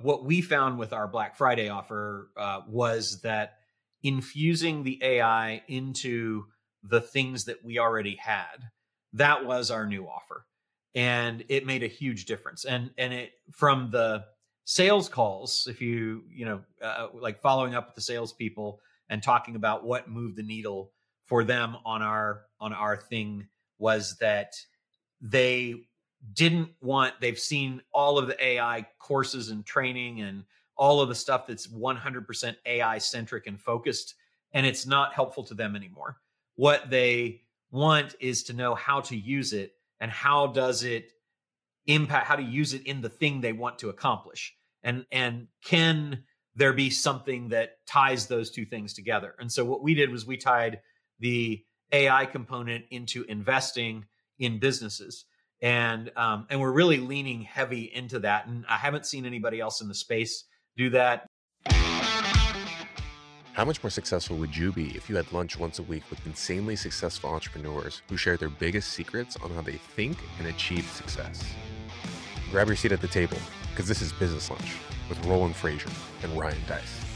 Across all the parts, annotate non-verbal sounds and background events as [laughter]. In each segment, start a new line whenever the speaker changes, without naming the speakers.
What we found with our Black Friday offer uh, was that infusing the AI into the things that we already had, that was our new offer. And it made a huge difference. And and it from the sales calls, if you you know uh, like following up with the salespeople and talking about what moved the needle for them on our on our thing was that they didn't want they've seen all of the AI courses and training and all of the stuff that's 100% AI centric and focused and it's not helpful to them anymore. What they want is to know how to use it and how does it impact how to use it in the thing they want to accomplish. And and can there be something that ties those two things together? And so what we did was we tied the AI component into investing in businesses and um, and we're really leaning heavy into that. And I haven't seen anybody else in the space do that.
How much more successful would you be if you had lunch once a week with insanely successful entrepreneurs who share their biggest secrets on how they think and achieve success? Grab your seat at the table because this is Business Lunch with Roland Frasier and Ryan
Deiss.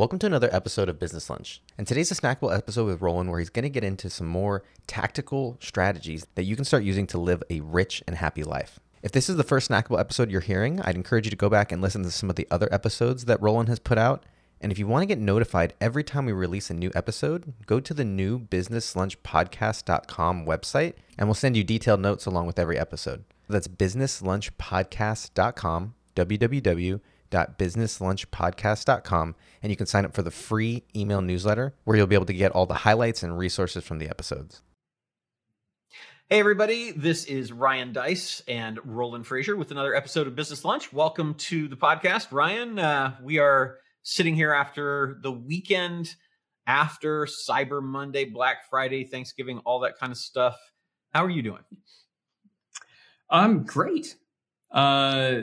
Welcome to another episode of Business Lunch. And today's a snackable episode with Roland where he's going to get into some more tactical strategies that you can start using to live a rich and happy life. If this is the first snackable episode you're hearing, I'd encourage you to go back and listen to some of the other episodes that Roland has put out. And if you want to get notified every time we release a new episode, go to the new businesslunchpodcast.com website and we'll send you detailed notes along with every episode. That's businesslunchpodcast.com, www www.businesslunchpodcast.com and you can sign up for the free email newsletter where you'll be able to get all the highlights and resources from the episodes.
Hey, everybody, this is Ryan Deiss and Roland Frasier with another episode of Business Lunch. Welcome to the podcast. Ryan, uh, we are sitting here after the weekend, after Cyber Monday, Black Friday, Thanksgiving, all that kind of stuff. How are you doing?
I'm great uh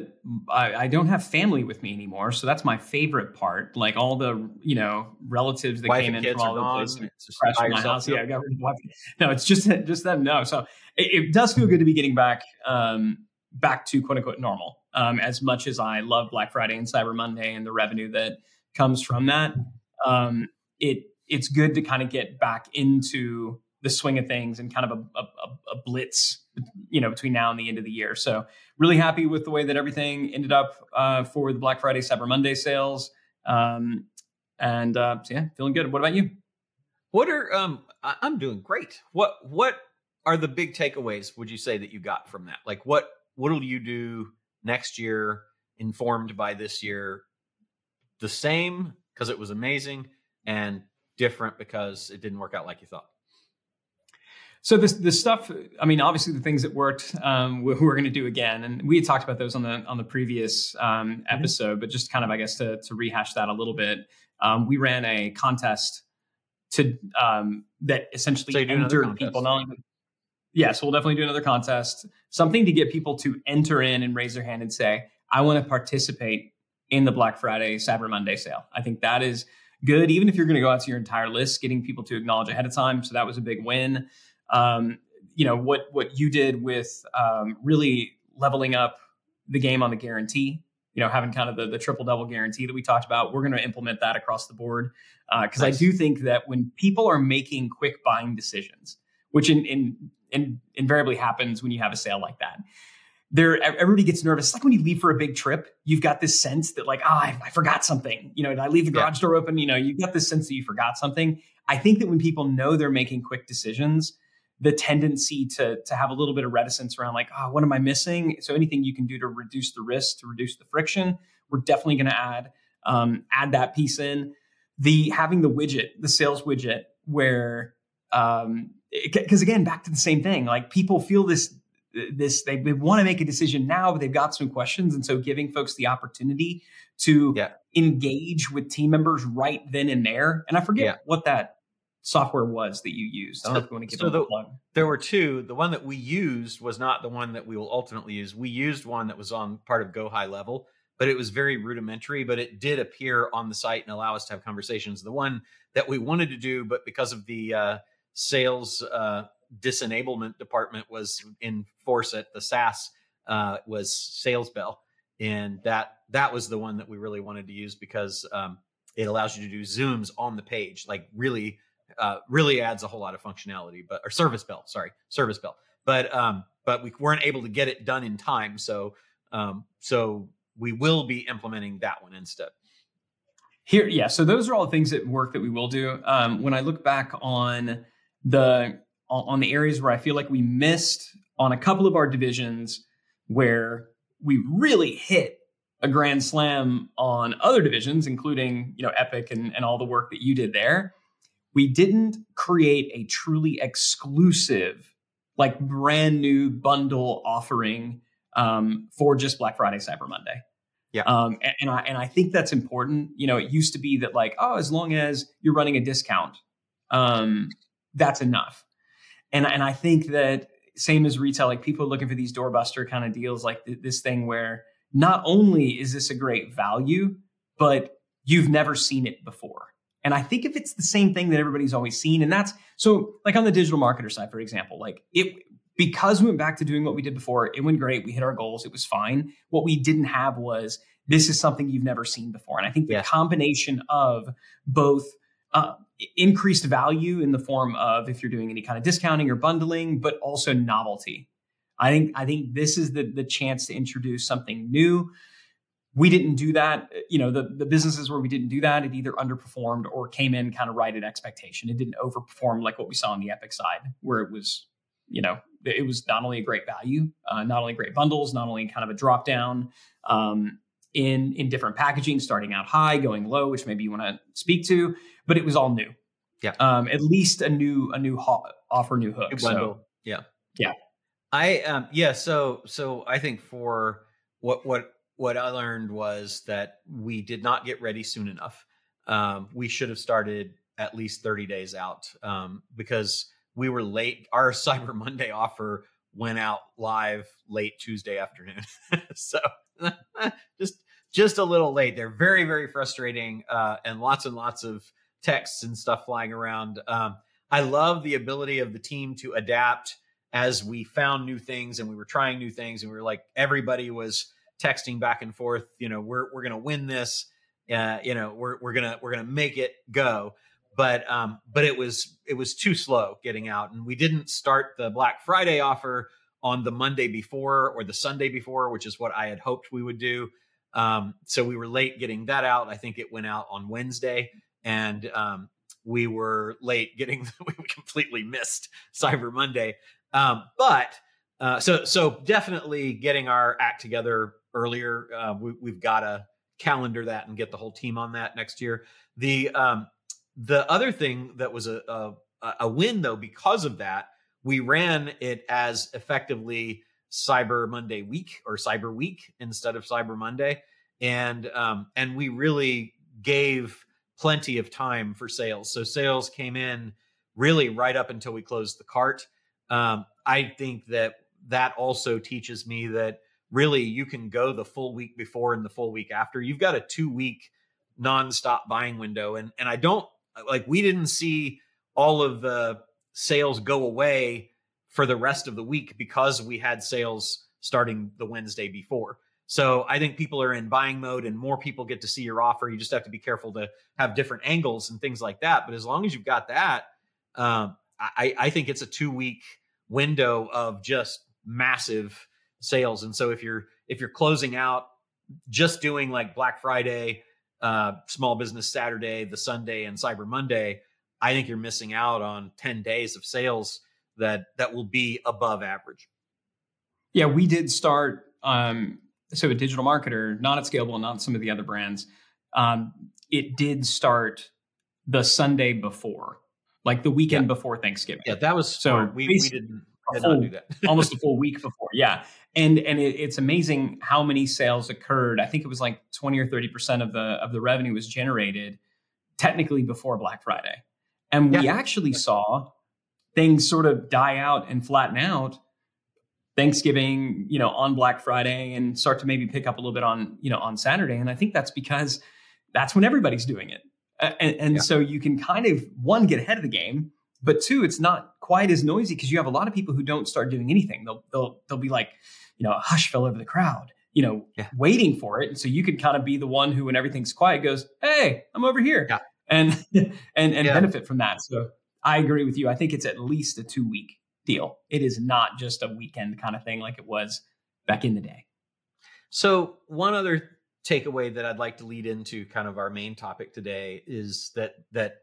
I, I, don't have family with me anymore so that's my favorite part. Like all the you know relatives that
Wife
came in
from
all
the
places from my house. yeah. I got rid of [laughs] no it's just just them no. So it, it, does feel good to be getting back um back to quote unquote normal. Um as much as i love black friday and cyber monday and the revenue that comes from that um it it's good to kind of get back into the swing of things and kind of a, a, a blitz you know between now and the end of the year so really happy with the way that everything ended up uh, for the Black Friday, Cyber Monday sales. Um, and uh, so yeah, feeling good. What about you?
What are um? I'm doing great. What what are the big takeaways? Would you say that you got from that? Like what what will you do next year, informed by this year? The same because it was amazing, and different because it didn't work out like you thought.
So this the stuff, I mean, obviously the things that worked, um, we're, we're going to do again, and we had talked about those on the on the previous um, mm-hmm. episode. Mm-hmm. But just kind of, I guess, to to rehash that a little bit, um, we ran a contest to um, that essentially so entered people. Not only, yes, we'll definitely do another contest. Something to get people to enter in and raise their hand and say, "I want to participate in the Black Friday, Cyber Monday sale." I think that is good, even if you're going to go out to your entire list, getting people to acknowledge ahead of time. So that was a big win um, you know what what you did with um, really leveling up the game on the guarantee you know having kind of the, the triple double guarantee that we talked about we're going to implement that across the board because uh, nice. i do think that when people are making quick buying decisions which in, in, in invariably happens when you have a sale like that there everybody gets nervous. It's like when you leave for a big trip, you've got this sense that like, ah, oh, I, I, forgot something. You know, did I leave the garage yeah. door open? You know, you got this sense that you forgot something. I think that when people know they're making quick decisions, the tendency to to have a little bit of reticence around like, oh, what am I missing? So anything you can do to reduce the risk, to reduce the friction, we're definitely going to add um, add that piece in. The having the widget, the sales widget, where um, because again, back to the same thing. Like people feel this this they, they want to make a decision now, but they've got some questions, and so giving folks the opportunity to yeah. engage with team members right then and there. And I forget yeah. what that software was that you used. I don't so, know if you want to give so
the, plug. There were two. The one that we used was not the one that we will ultimately use. We used one that was on part of Go High Level, but it was very rudimentary, but it did appear on the site and allow us to have conversations. The one that we wanted to do, but because of the uh, sales uh, disenablement department was in force at the SaaS, uh, was Sales Bell, and that that was the one that we really wanted to use because um, it allows you to do zooms on the page, like really, uh, really adds a whole lot of functionality. But or Service Bell, sorry, Service Bell. But um, but we weren't able to get it done in time, so um, so we will be implementing that one instead.
Here, yeah. So those are all the things that work that we will do. Um, when I look back on the on the areas where I feel like we missed on a couple of our divisions where we really hit a grand slam on other divisions, including you know Epic and, and all the work that you did there. We didn't create a truly exclusive, like brand new bundle offering um, for just Black Friday, Cyber Monday.
Yeah.
Um, and, and I and I think that's important. You know, it used to be that like, oh, as long as you're running a discount, um, that's enough. And and I think that same as retail, like people are looking for these doorbuster kind of deals, like th- this thing where not only is this a great value, but you've never seen it before. And I think if it's the same thing that everybody's always seen, and that's so like on the digital marketer side, for example, like it because we went back to doing what we did before, it went great. We hit our goals. It was fine. What we didn't have was this is something you've never seen before. And I think the combination of both uh, increased value in the form of if you're doing any kind of discounting or bundling, but also novelty. I think I think this is the the chance to introduce something new. We didn't do that. You know, the, the businesses where we didn't do that, it either underperformed or came in kind of right at expectation. It didn't overperform like what we saw on the Epic side, where it was, you know, it was not only a great value, uh, not only great bundles, not only kind of a drop down um, in in different packaging, starting out high, going low, which maybe you want to speak to, but it was all new.
Yeah.
Um, at least a new a new ho- offer, new hook.
New
so
yeah.
yeah.
I um yeah, so so I think for what what what I learned was that we did not get ready soon enough. Um, we should have started at least 30 days out um, because we were late. [laughs] Our Cyber Monday offer went out live late Tuesday afternoon. [laughs] so [laughs] just just a little late. They're very very frustrating uh, and lots and lots of texts and stuff flying around. Um, I love the ability of the team to adapt as we found new things and we were trying new things and we were like everybody was texting back and forth. You know, we're we're gonna win this. Uh, you know, we're we're gonna we're gonna make it go. But um, but it was it was too slow getting out, and we didn't start the Black Friday offer on the Monday before or the Sunday before, which is what I had hoped we would do. Um, so we were late getting that out. I think it went out on Wednesday, and um, we were late getting. [laughs] we completely missed Cyber Monday, um, but uh, so so definitely getting our act together earlier. Uh, we, have got to calendar that and get the whole team on that next year. The um, the other thing that was a, a a win though because of that we ran it as effectively Cyber Monday week or Cyber Week instead of Cyber Monday, and um, and we really gave plenty of time for sales. So sales came in really right up until we closed the cart. Um, I think that that also teaches me that really you can go the full week before and the full week after. You've got a two week nonstop buying window, and and I don't like we didn't see all of the sales go away for the rest of the week because we had sales starting the Wednesday before. So I think people are in buying mode and more people get to see your offer. You just have to be careful to have different angles and things like that. But as long as you've got that, um, I, I think it's a two week window of just massive sales. And so if you're if you're closing out just doing like Black Friday, uh, Small Business Saturday, the Sunday, and Cyber Monday, I think you're missing out on 10 days of sales that that will be above average.
Yeah, we did start um, so a digital marketer, not at Scalable, not some of the other brands. Um, it did start the Sunday before, like the weekend yeah. before Thanksgiving.
Yeah, that was so we, we didn't
full,
not do that. [laughs]
almost a full week before. Yeah. And and it, it's amazing how many sales occurred. I think it was like 20 or 30% of the of the revenue was generated technically before Black Friday. And we yeah. actually saw things sort of die out and flatten out Thanksgiving, you know, on Black Friday and start to maybe pick up a little bit on, you know, on Saturday. And I think that's because that's when everybody's doing it. And, and yeah. so you can kind of one get ahead of the game but two, it's not quite as noisy because you have a lot of people who don't start doing anything. They'll they'll they'll be like, you know, a hush fell over the crowd, you know, yeah. waiting for it. And so you could kind of be the one who, when everything's quiet, goes, "Hey, I'm over here," yeah. and [laughs] and and yeah. benefit from that. So I agree with you. I think it's at least a two week deal. It is not just a weekend kind of thing like it was back in the day.
So one other takeaway that I'd like to lead into kind of our main topic today is that that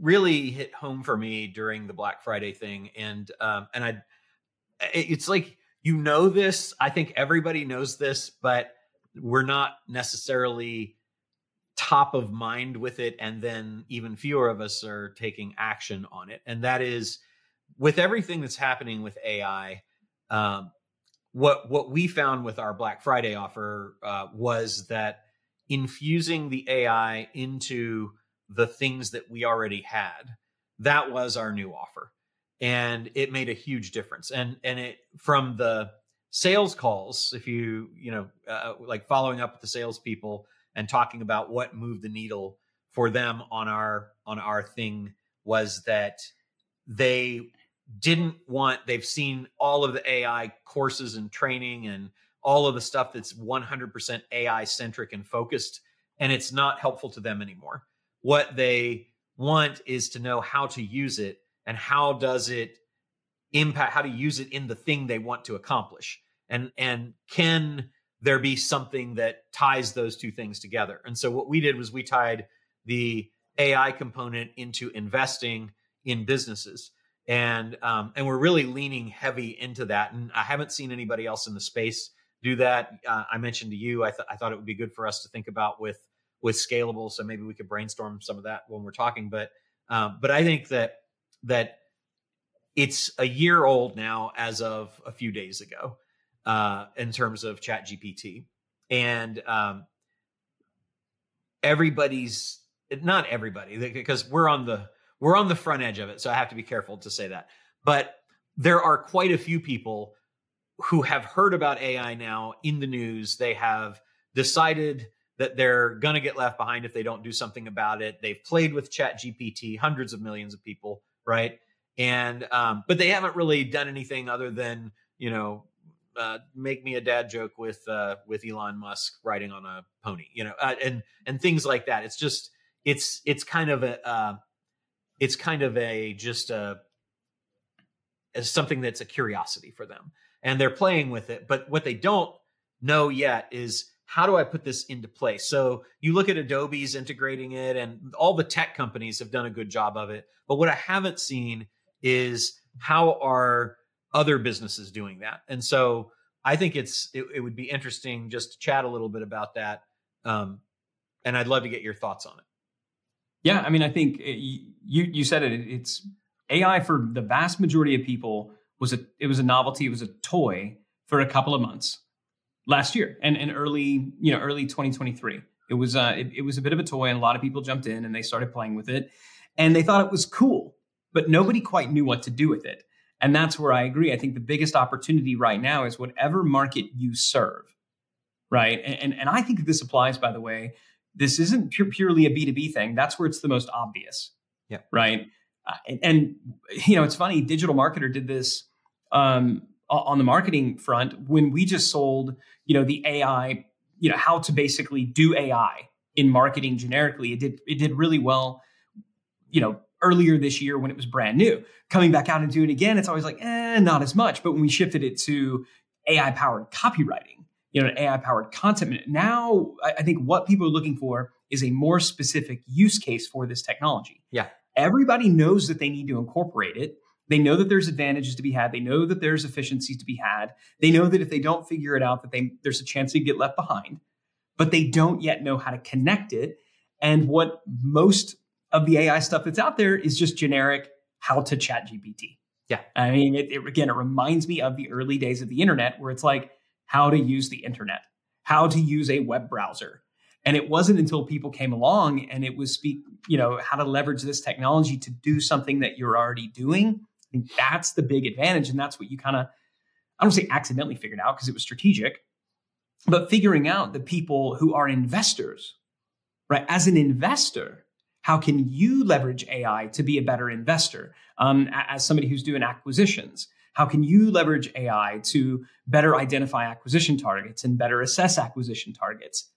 really hit home for me during the Black Friday thing, and um, and I, it's like you know this. I think everybody knows this, but we're not necessarily top of mind with it, and then even fewer of us are taking action on it, and that is with everything that's happening with AI. Um, what what we found with our Black Friday offer uh, was that infusing the AI into the things that we already had. That was our new offer. And it made a huge difference. And and it from the sales calls if you you know uh, like following up with the salespeople and talking about what moved the needle for them on our on our thing was that they didn't want they've seen all of the AI courses and training and all of the stuff that's 100% AI centric and focused and it's not helpful to them anymore what they want is to know how to use it and how does it impact how to use it in the thing they want to accomplish. And and can there be something that ties those two things together? And so what we did was we tied the ai component into investing in businesses. And um, and we're really leaning heavy into that. And i haven't seen anybody else in the space do that. Uh, i mentioned to you I, th- I thought it would be good for us to think about with with scalable. So maybe we could brainstorm some of that when we're talking. But um, but I think that that it's a year old now as of a few days ago uh, in terms of ChatGPT, and um, everybody's not everybody because we're on the we're on the front edge of it. So I have to be careful to say that, but there are quite a few people who have heard about AI now in the news. They have decided that they're going to get left behind if they don't do something about it. They've played with ChatGPT, hundreds of millions of people, right? And um, but they haven't really done anything other than you know uh, make me a dad joke with uh, with Elon Musk riding on a pony, you know, uh, and and things like that. It's just it's it's kind of a uh, it's kind of a just a as something that's a curiosity for them, and they're playing with it. But what they don't know yet is how do I put this into place? So you look at Adobe's integrating it, and all the tech companies have done a good job of it. But what I haven't seen is how are other businesses doing that? And so I think it's it, it would be interesting just to chat a little bit about that. Um, and I'd love to get your thoughts on it.
Yeah, I mean, I think it, you you said it. It's AI for the vast majority of people was a it was a novelty. It was a toy for a couple of months last year and, and early, you know, early 2023. It was uh, it, it was a bit of a toy, and a lot of people jumped in and they started playing with it, and they thought it was cool, but nobody quite knew what to do with it. And that's where I agree. I think the biggest opportunity right now is whatever market you serve, right? And and, and I think this applies, by the way. This isn't pure, purely a B two B thing. That's where it's the most obvious.
Yeah.
Right. Uh, and, and, you know, it's funny. Digital marketer did this um, on the marketing front when we just sold you know the ai you know how to basically do ai in marketing generically it did it did really well you know earlier this year when it was brand new. Coming back out and doing it again it's always like eh not as much. But when we shifted it to ai powered copywriting you know ai powered content now i think what people are looking for is a more specific use case for this technology.
Yeah.
Everybody knows that they need to incorporate it they know that there's advantages to be had. They know that there's efficiencies to be had. They know that if they don't figure it out, that they, there's a chance they get left behind, but they don't yet know how to connect it. And what most of the AI stuff that's out there is just generic how to chat GPT.
Yeah.
I mean, it, it, again, it reminds me of the early days of the internet where it's like how to use the internet, how to use a web browser. And it wasn't until people came along and it was speak, you know, how to leverage this technology to do something that you're already doing think that's the big advantage. And that's what you kind of, I don't say accidentally figured out because it was strategic, but figuring out the people who are investors, right? As an investor, How can you leverage AI to be a better investor? Um, as somebody who's doing acquisitions, how can you leverage AI to better identify acquisition targets and better assess acquisition targets?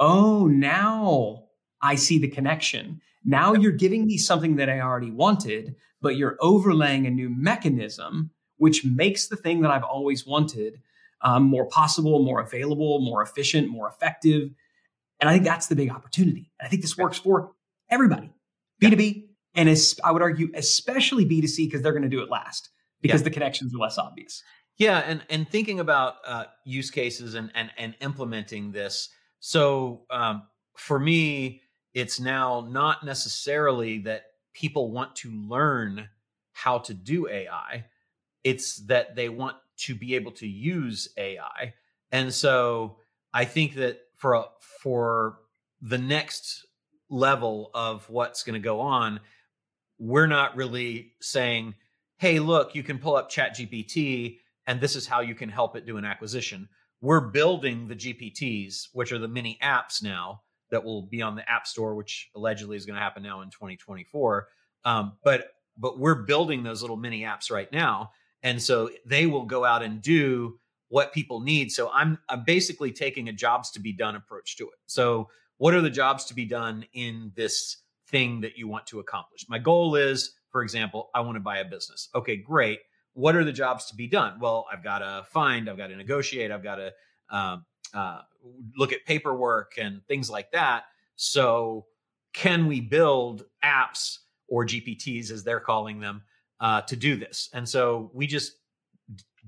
Oh, now I see the connection. Now you're giving me something that I already wanted, but you're overlaying a new mechanism, which makes the thing that I've always wanted um, more possible, more available, more efficient, more effective. And I think that's the big opportunity. And I think this works for everybody, B2B, and as, I would argue, especially B2C, because they're going to do it last because yeah. the connections are less obvious.
Yeah, and and thinking about uh, use cases and and and implementing this. So um, for me, it's now not necessarily that people want to learn how to do AI. It's that they want to be able to use AI. And so I think that for a, for the next level of what's going to go on, we're not really saying, "Hey, look, you can pull up ChatGPT and this is how you can help it do an acquisition." We're building the GPTs, which are the mini apps now that will be on the App Store, which allegedly is going to happen now in 2024. Um, but but we're building those little mini apps right now, and so they will go out and do what people need. So I'm I'm basically taking a jobs to be done approach to it. So what are the jobs to be done in this thing that you want to accomplish? My goal is, for example, I want to buy a business. Okay, great. What are the jobs to be done? Well, I've got to find, I've got to negotiate, I've got to um, uh, look at paperwork and things like that. So, can we build apps or GPTs, as they're calling them, uh, to do this? And so we just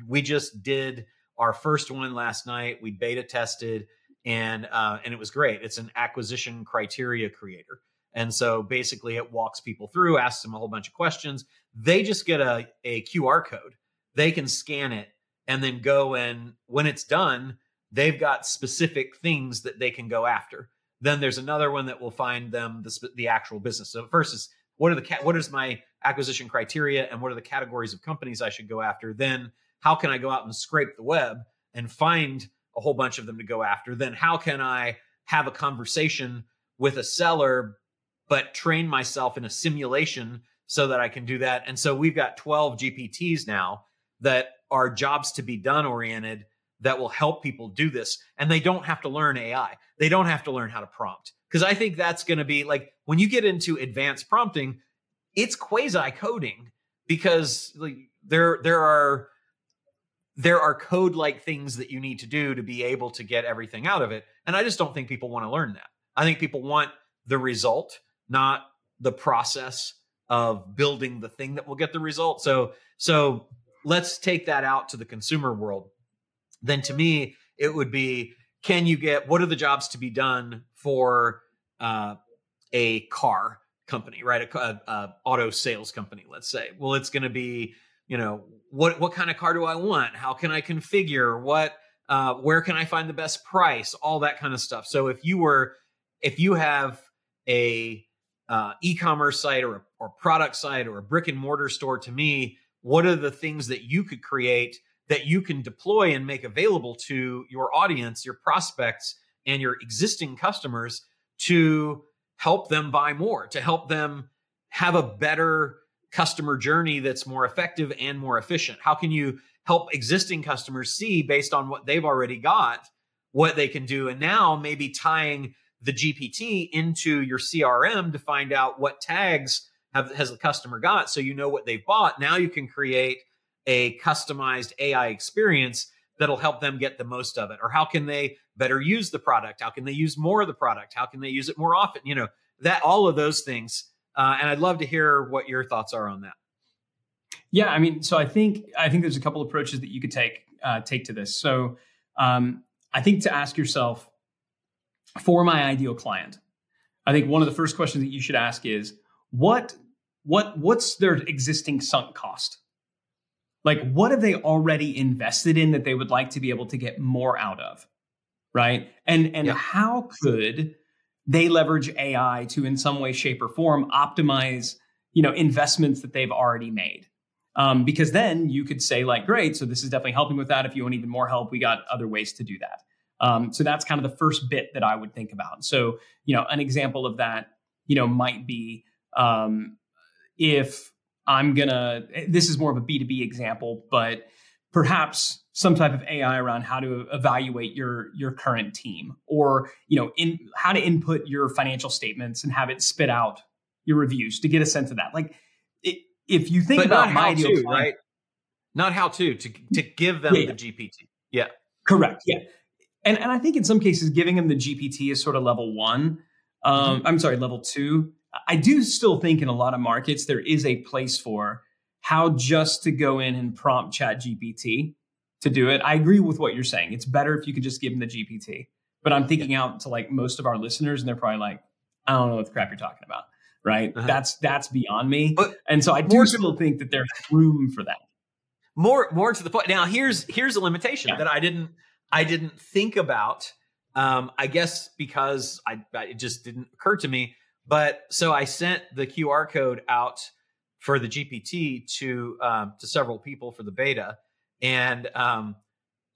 we just did our first one last night. We beta tested, and uh, and it was great. It's an acquisition criteria creator. And so basically, it walks people through, asks them a whole bunch of questions. They just get a, a QR code. They can scan it and then go and when it's done, they've got specific things that they can go after. Then there's another one that will find them the, the actual business. So first is what are the what is my acquisition criteria and what are the categories of companies I should go after? Then how can I go out and scrape the web and find a whole bunch of them to go after? Then how can I have a conversation with a seller but train myself in a simulation so that I can do that? And so we've got 12 GPTs now that are jobs to be done oriented that will help people do this. And they don't have to learn AI. They don't have to learn how to prompt. Because I think that's going to be like when you get into advanced prompting, it's quasi coding because like there there are there are code like things that you need to do to be able to get everything out of it. And I just don't think people want to learn that. I think people want the result, not the process of building the thing that will get the result. So so let's take that out to the consumer world then to me it would be can you get what are the jobs to be done for uh, a car company right? A, a, a, auto sales company let's say. Well it's going to be you know what what kind of car do i want? How can i configure? What uh, where can i find the best price? All that kind of stuff. So if you were if you have a uh, e-commerce site or a or product site or a brick and mortar store to me what are the things that you could create that you can deploy and make available to your audience, your prospects, and your existing customers to help them buy more, to help them have a better customer journey that's more effective and more efficient? How can you help existing customers see based on what they've already got what they can do? And now maybe tying the GPT into your CRM to find out what tags have, has the customer got so you know what they've bought. Now you can create a customized AI experience that'll help them get the most of it? Or how can they better use the product? How can they use more of the product? How can they use it more often? You know, that all of those things. Uh, and I'd love to hear what your thoughts are on that.
Yeah, I mean, so I think I think there's a couple approaches that you could take uh, take to this. So um, I think to ask yourself, for my ideal client, I think one of the first questions that you should ask is what what what's their existing sunk cost? Like what have they already invested in that they would like to be able to get more out of right? And and yeah. how could they leverage ai to in some way shape or form optimize you know investments that they've already made? Um, because then you could say like great so this is definitely helping with that. If you want even more help we got other ways to do that. Um, so that's kind of the first bit that i would think about. So you know an example of that you know, might be um, if I'm gonna. This is more of a B2B example, but perhaps some type of AI around how to evaluate your your current team, or you know, in how to input your financial statements and have it spit out your reviews to get a sense of that. Like, it, if you think
but
about my ideal
to,
client-
right? Not how to to to give them
Yeah,
the GPT. Yeah.
Correct. Yeah. And and I think in some cases giving them the GPT is sort of level one. Um, I'm sorry, level two. I do still think in a lot of markets there is a place for how just to go in and prompt ChatGPT to do it. I agree with what you're saying. It's better if you could just give them the GPT. But I'm thinking out to like most of our listeners, and they're probably like, I don't know what the crap you're talking about. Right.
Uh-huh.
That's that's beyond me.
But
and so I do still think that there's room for that.
more more to the point now here's here's a limitation
Yeah.
that i didn't i didn't think about um i guess because I, I it just didn't occur to me but so i sent the qr code out for the gpt to um to several people for the beta. And um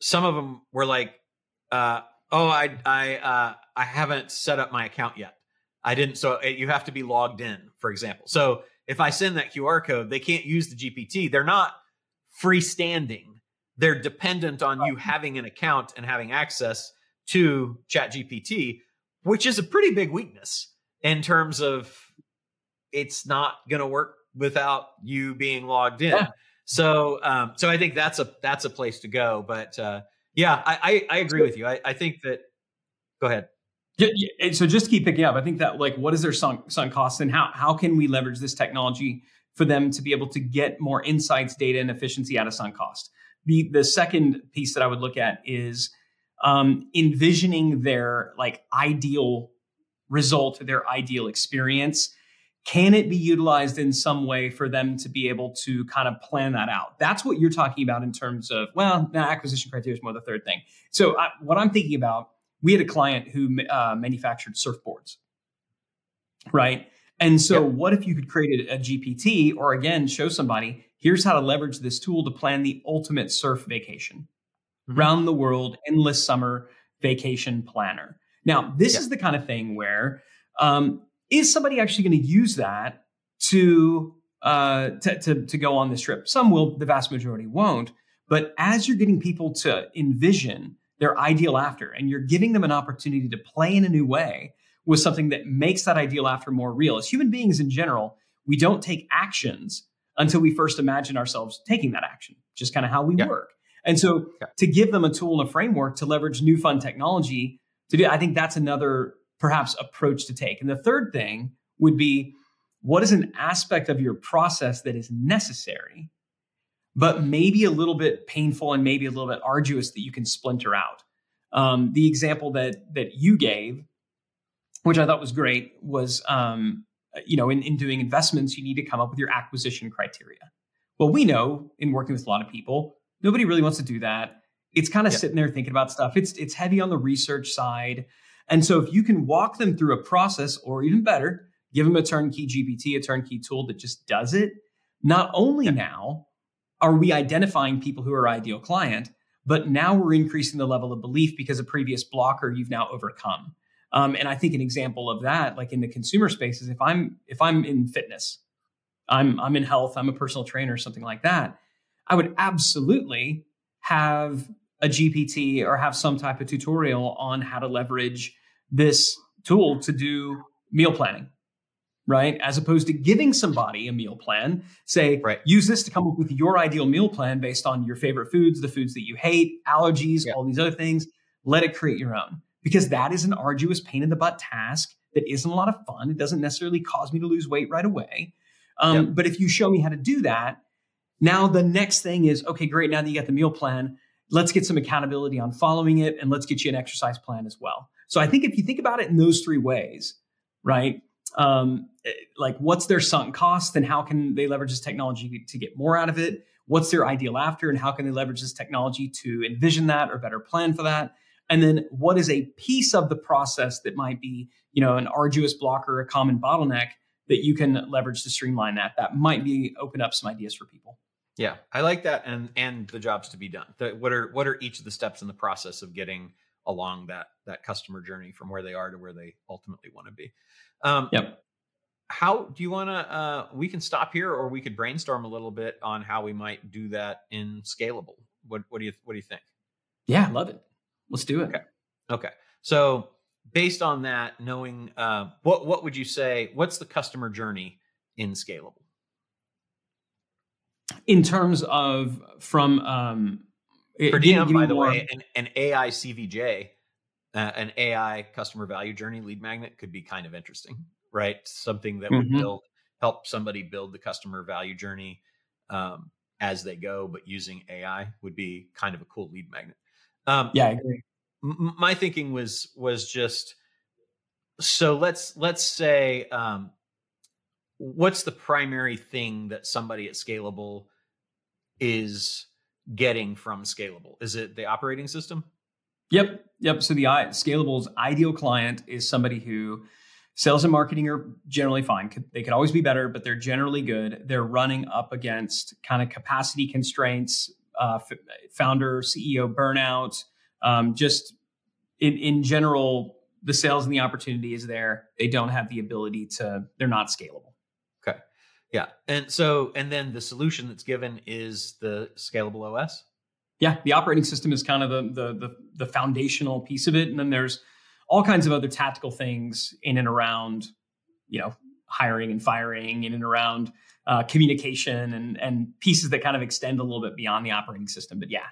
some of them were like uh oh i i uh i haven't set up my account yet. I didn't so uh, you have to be logged in for example. So if i send that qr code they can't use the gpt they're not freestanding. They're dependent on you having an account and having access to ChatGPT, which is a pretty big weakness in terms of it's not going to work without you being logged in.
Yeah.
So, um, so I think that's a that's a place to go. But uh, yeah, I, I I agree with you. I, I think that. Go ahead.
Yeah, so just keep picking up. I think that like what is their sunk sunk cost and how how can we leverage this technology for them to be able to get more insights, data, and efficiency out of sunk cost. The the second piece that I would look at is um, envisioning their like ideal result, their ideal experience. Can it be utilized in some way for them to be able to kind of plan that out? That's what you're talking about in terms of well, now acquisition criteria is more the third thing. So I, what I'm thinking about, we had a client who uh, manufactured surfboards, right? And so,
Yep.
what if you could create a, a GPT or again, show somebody here's how to leverage this tool to plan the ultimate surf vacation
Mhm.
round the world, endless summer vacation planner. Now, this
Yeah.
is the kind of thing where um, is somebody actually going to use that to, uh, to to to go on this trip? Some will, the vast majority won't. But as you're getting people to envision their ideal after, and you're giving them an opportunity to play in a new way with something that makes that ideal after more real. As human beings in general, we don't take actions until we first imagine ourselves taking that action, just kind of how we
Yeah.
work. And so
Yeah.
to give them a tool and a framework to leverage new fun technology to do, I think that's another perhaps approach to take. And the third thing would be what is an aspect of your process that is necessary, but maybe a little bit painful and maybe a little bit arduous that you can splinter out. Um, the example that that you gave, which I thought was great, was um, you know in, in doing investments you need to come up with your acquisition criteria. Well, we know in working with a lot of people, nobody really wants to do that. It's kind of
Yeah.
sitting there thinking about stuff. It's it's heavy on the research side, and so if you can walk them through a process, or even better, give them a turnkey GPT, a turnkey tool that just does it. Not only now are we identifying people who are ideal client, but now we're increasing the level of belief because a previous blocker you've now overcome. Um, and I think an example of that, like in the consumer space, is if I'm if I'm in fitness, I'm I'm in health, I'm a personal trainer, something like that. I would absolutely have a GPT or have some type of tutorial on how to leverage this tool to do meal planning, right? As opposed to giving somebody a meal plan, say,
Right.
use this to come up with your ideal meal plan based on your favorite foods, the foods that you hate, allergies,
Yeah.
all these other things. Let it create your own because that is an arduous pain in the butt task that isn't a lot of fun. It doesn't necessarily cause me to lose weight right away. Um,
Yep.
But if you show me how to do that, now the next thing is okay, great. Now that you got the meal plan, let's get some accountability on following it and let's get you an exercise plan as well. So I think if you think about it in those three ways, right? Um, like what's their sunk cost and how can they leverage this technology to get more out of it? What's their ideal after and how can they leverage this technology to envision that or better plan for that? And then what is a piece of the process that might be, you know, an arduous blocker, a common bottleneck that you can leverage to streamline that? That might be open up some ideas for people.
Yeah, I like that, and and the jobs to be done. The, what are what are each of the steps in the process of getting along that that customer journey from where they are to where they ultimately want to be? Um,
Yep.
how do you want to? Uh, we can stop here, or we could brainstorm a little bit on how we might do that in scalable. What What do you What do you think?
Yeah, love it. Let's do it.
Okay. Okay. So based on that, knowing uh, what what would you say? What's the customer journey in scalable?
In terms of from um,
for DM, by the more... way, an, an AI CVJ, uh, an AI customer value journey lead magnet could be kind of interesting, right? Something that would mm-hmm. build help somebody build the customer value journey um, as they go, but using AI would be kind of a cool lead magnet.
Um, yeah, I agree.
M- my thinking was was just so let's let's say um, what's the primary thing that somebody at Scalable is getting from Scalable? Is it the operating system?
Yep, yep. So the Scalable's ideal client is somebody who sales and marketing are generally fine. They could always be better, but they're generally good. They're running up against kind of capacity constraints, uh, founder CEO burnout, um, just in in general, the sales and the opportunity is there. They don't have the ability to. They're not scalable.
Yeah, and so and then the solution that's given is the scalable OS.
Yeah, the operating system is kind of the the the, the foundational piece of it, and then there's all kinds of other tactical things in and around, you know, hiring and firing, in and around uh, communication and and pieces that kind of extend a little bit beyond the operating system. But yeah,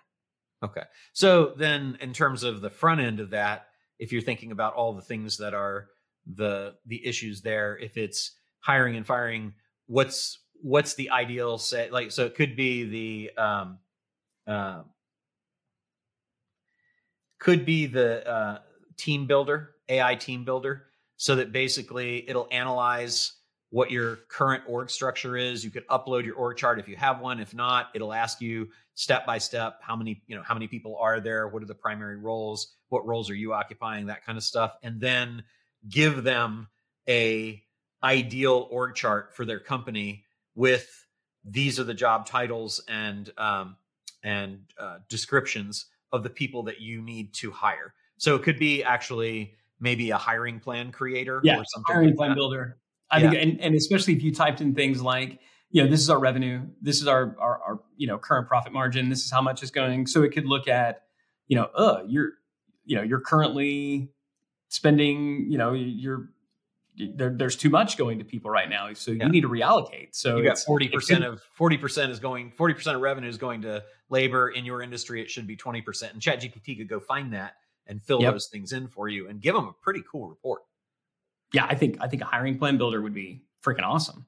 Okay. So then in terms of the front end of that, if you're thinking about all the things that are the the issues there, if it's hiring and firing, what's what's the ideal set like so it could be the um uh, could be the uh, team builder, AI team builder, so that basically it'll analyze what your current org structure is. You could upload your org chart if you have one. If not, it'll ask you step by step how many, you know, how many people are there, what are the primary roles, what roles are you occupying, that kind of stuff, and then give them a ideal org chart for their company with these are the job titles and um, and uh, descriptions of the people that you need to hire. So it could be actually maybe a hiring plan creator
yeah, or something. Hiring like plan that. builder. I yeah. think, and, and especially if you typed in things like, you know, this is our revenue, this is our, our, our, you know, current profit margin, this is how much is going. So it could look at, you know, uh, you're, you know, you're currently spending, you know, you're, there, there's too much going to people right now, so yeah. you need to reallocate. So
you got forty percent of forty percent is going, forty percent of revenue is going to labor in your industry. It should be twenty percent, and ChatGPT could go find that and fill yep. those things in for you and give them a pretty cool report
yeah, I think I think a hiring plan builder would be freaking awesome.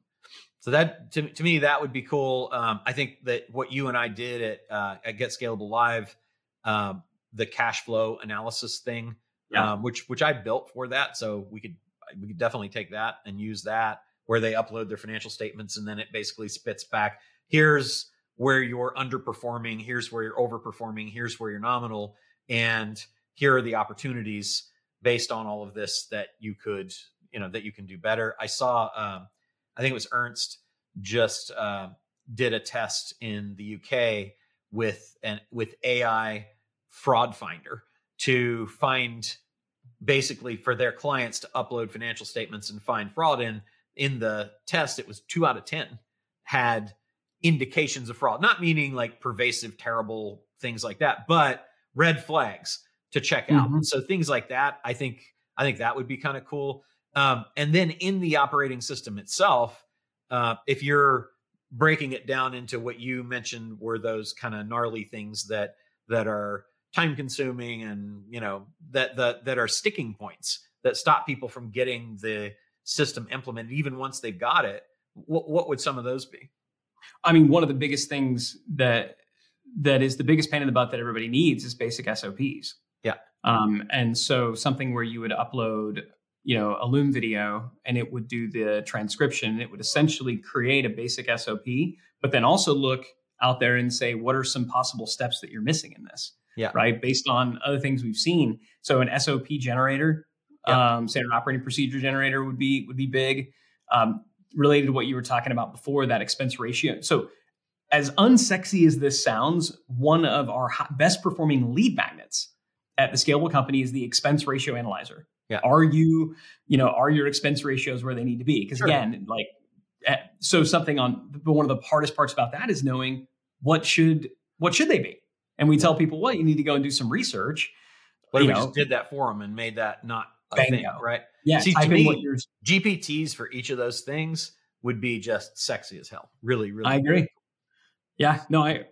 So that to, to me that would be cool. Um, I think that what you and I did at uh, at Get Scalable Live, um, the cash flow analysis thing, yeah. um, which which I built for that, so we could we could definitely take that and use that where they upload their financial statements and then it basically spits back. Here's where you're underperforming. Here's where you're overperforming. Here's where you're nominal, and here are the opportunities based on all of this that you could you know that you can do better. I saw, um, I think it was Ernst just uh, did a test in the UK with an with AI fraud finder to find basically for their clients to upload financial statements and find fraud in in the test it was 2 out of 10 had indications of fraud. Not meaning like pervasive terrible things like that but red flags to check out. Mm-hmm. so things like that i think i think that would be kind of cool. Um, and then in the operating system itself, uh, if you're breaking it down into what you mentioned were those kind of gnarly things that that are time consuming and you know that that that are sticking points that stop people from getting the system implemented even once they've got it what, what would some of those be?
I mean one of the biggest things that that is the biggest pain in the butt that everybody needs is basic sops
yeah.
Um, and so something where you would upload you know a loom video and it would do the transcription it would essentially create a basic sop but then also look out there and say what are some possible steps that you're missing in this
yeah
right based on other things we've seen so an sop generator yeah. um, standard operating procedure generator would be would be big um, related to what you were talking about before that expense ratio so as unsexy as this sounds one of our best performing lead magnets at the scalable company is the expense ratio analyzer.
Yeah.
Are you, you know, are your expense ratios where they need to be? Because
Sure.
again, like, eh, so something on, but one of the hardest parts about that is knowing what should what should they be. And we tell people, well, you need to go and do some research.
What if
you
we
know,
just did that for them and made that not a
Bingo.
thing, right?
Yeah,
See, to me-. GPTs for each of those things would be just sexy as hell. Really, really.
I agree. Yeah, no, I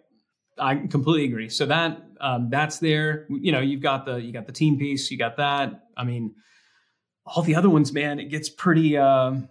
I completely agree. So that um, that's there. You know, you've got the you got the team piece, you got that. I mean, all the other ones, man, it gets pretty um,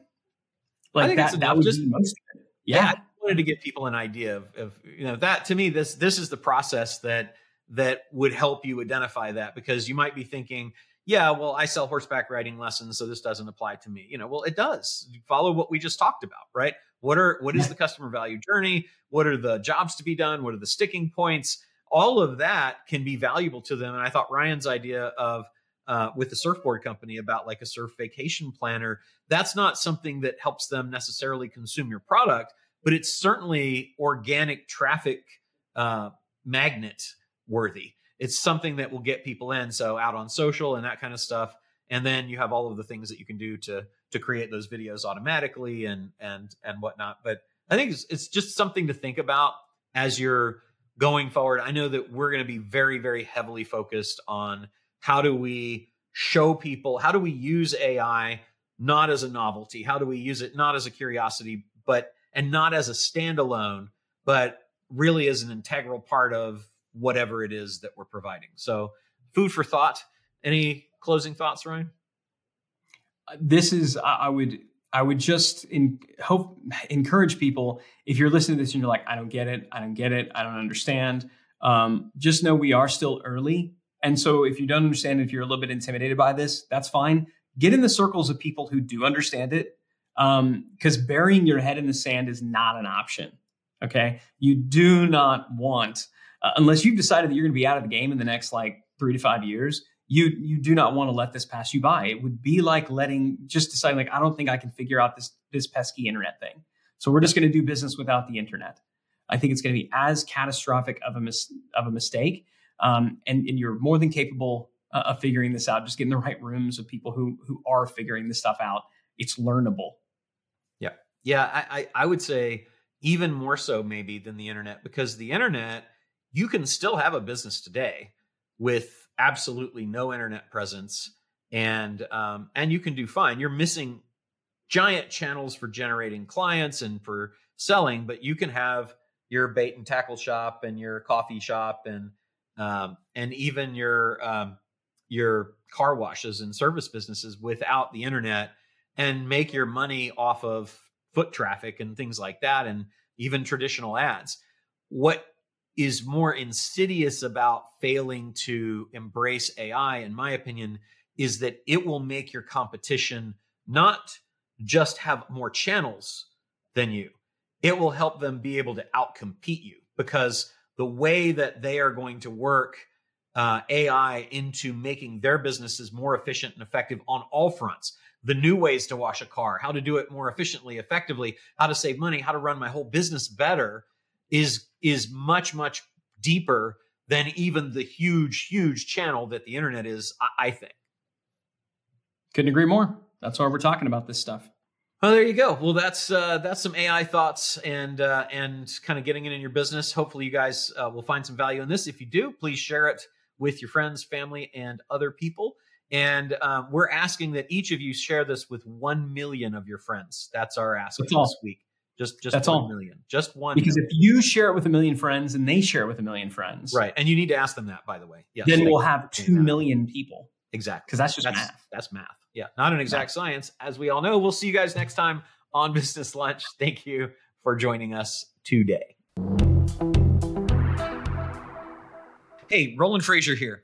like
think
that. That would
Just-
most.
Yeah, I wanted to give people an idea of, of you know that to me this this is the process that that would help you identify that because you might be thinking, yeah, well, I sell horseback riding lessons, so this doesn't apply to me. You know, well, it does. You follow what we just talked about, right? What are what is the customer value journey? What are the jobs to be done? What are the sticking points? All of that can be valuable to them. And I thought Ryan's idea of uh, with the surfboard company about like a surf vacation planner, that's not something that helps them necessarily consume your product, but it's certainly organic traffic uh, magnet worthy. It's something that will get people in. So out on social and that kind of stuff. And then you have all of the things that you can do to to create those videos automatically and and and whatnot. But I think it's, it's just something to think about as you're going forward. I know that we're going to be very very heavily focused on how do we show people how do we use AI not as a novelty, how do we use it not as a curiosity, but and not as a standalone, but really as an integral part of whatever it is that we're providing. So, food for thought. Any closing thoughts, Ryan?
this is I I would I would just in, hope encourage people if you're listening to this and you're like I don't get it I don't get it I don't understand um, just know we are still early and so if you don't understand if you're a little bit intimidated by this that's fine get in the circles of people who do understand it because burying your head in the sand is not an option okay you do not want uh, unless you've decided that you're going to be out of the game in the next like three to five years you you do not want to let this pass you by. It would be like letting just deciding like I don't think I can figure out this this pesky internet thing. So we're just going to do business without the internet. I think it's going to be as catastrophic of a mis- of a mistake, um, and and you're more than capable uh, of figuring this out. Just get in the right rooms of people who who are figuring this stuff out. It's learnable.
Yeah, I, I, I would say even more so maybe than the internet because the internet, you can still have a business today with absolutely no internet presence, and um, and you can do fine. You're missing giant channels for generating clients and for selling, but you can have your bait and tackle shop and your coffee shop and um, and even your um, your car washes and service businesses without the internet and make your money off of foot traffic and things like that and even traditional ads what is more insidious about failing to embrace ai in my opinion is that it will make your competition not just have more channels than you it will help them be able to outcompete you because the way that they are going to work uh, AI into making their businesses more efficient and effective on all fronts. The new ways to wash a car, how to do it more efficiently, effectively, how to save money, how to run my whole business better is is much much deeper than even the huge huge channel that the internet is. I, I think.
Couldn't agree more. That's why we're talking about this stuff.
Well, there you go. Well, that's uh, that's some AI thoughts and uh, and kind of getting it in your business. Hopefully, you guys uh, will find some value in this. If you do, please share it with your friends, family, and other people. And um, we're asking that each of you share this with one million of your friends. That's our ask
That's
this
all.
week. Just just
That's
one
all.
million. Just one.
Because
million.
if you share it with a million friends and they share it with a million friends,
right, and you need to ask them that, by the way. Yes,
then we'll have
they
two
know.
million people.
exactly.
Because that's just
that's
math.
that's math. Yeah, not an exact science, as we all know. We'll see you guys next time on [laughs] Business Lunch. Thank you for joining us today. Hey, Roland Frasier here.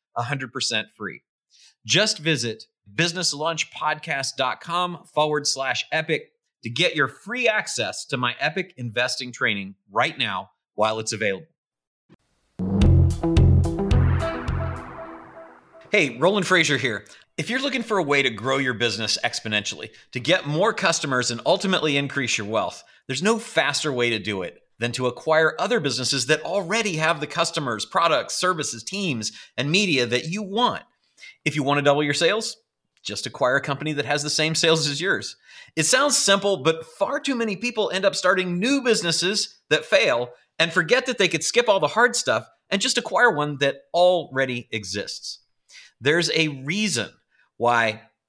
100% free. Just visit businesslunchpodcast.com forward slash epic to get your free access to my epic investing training right now while it's available. Hey, Roland Frasier here. If you're looking for a way to grow your business exponentially, to get more customers and ultimately increase your wealth, there's no faster way to do it than to acquire other businesses that already have the customers, products, services, teams, and media that you want. If you want to double your sales, just acquire a company that has the same sales as yours. It sounds simple, but far too many people end up starting new businesses that fail and forget that they could skip all the hard stuff and just acquire one that already exists. There's a reason why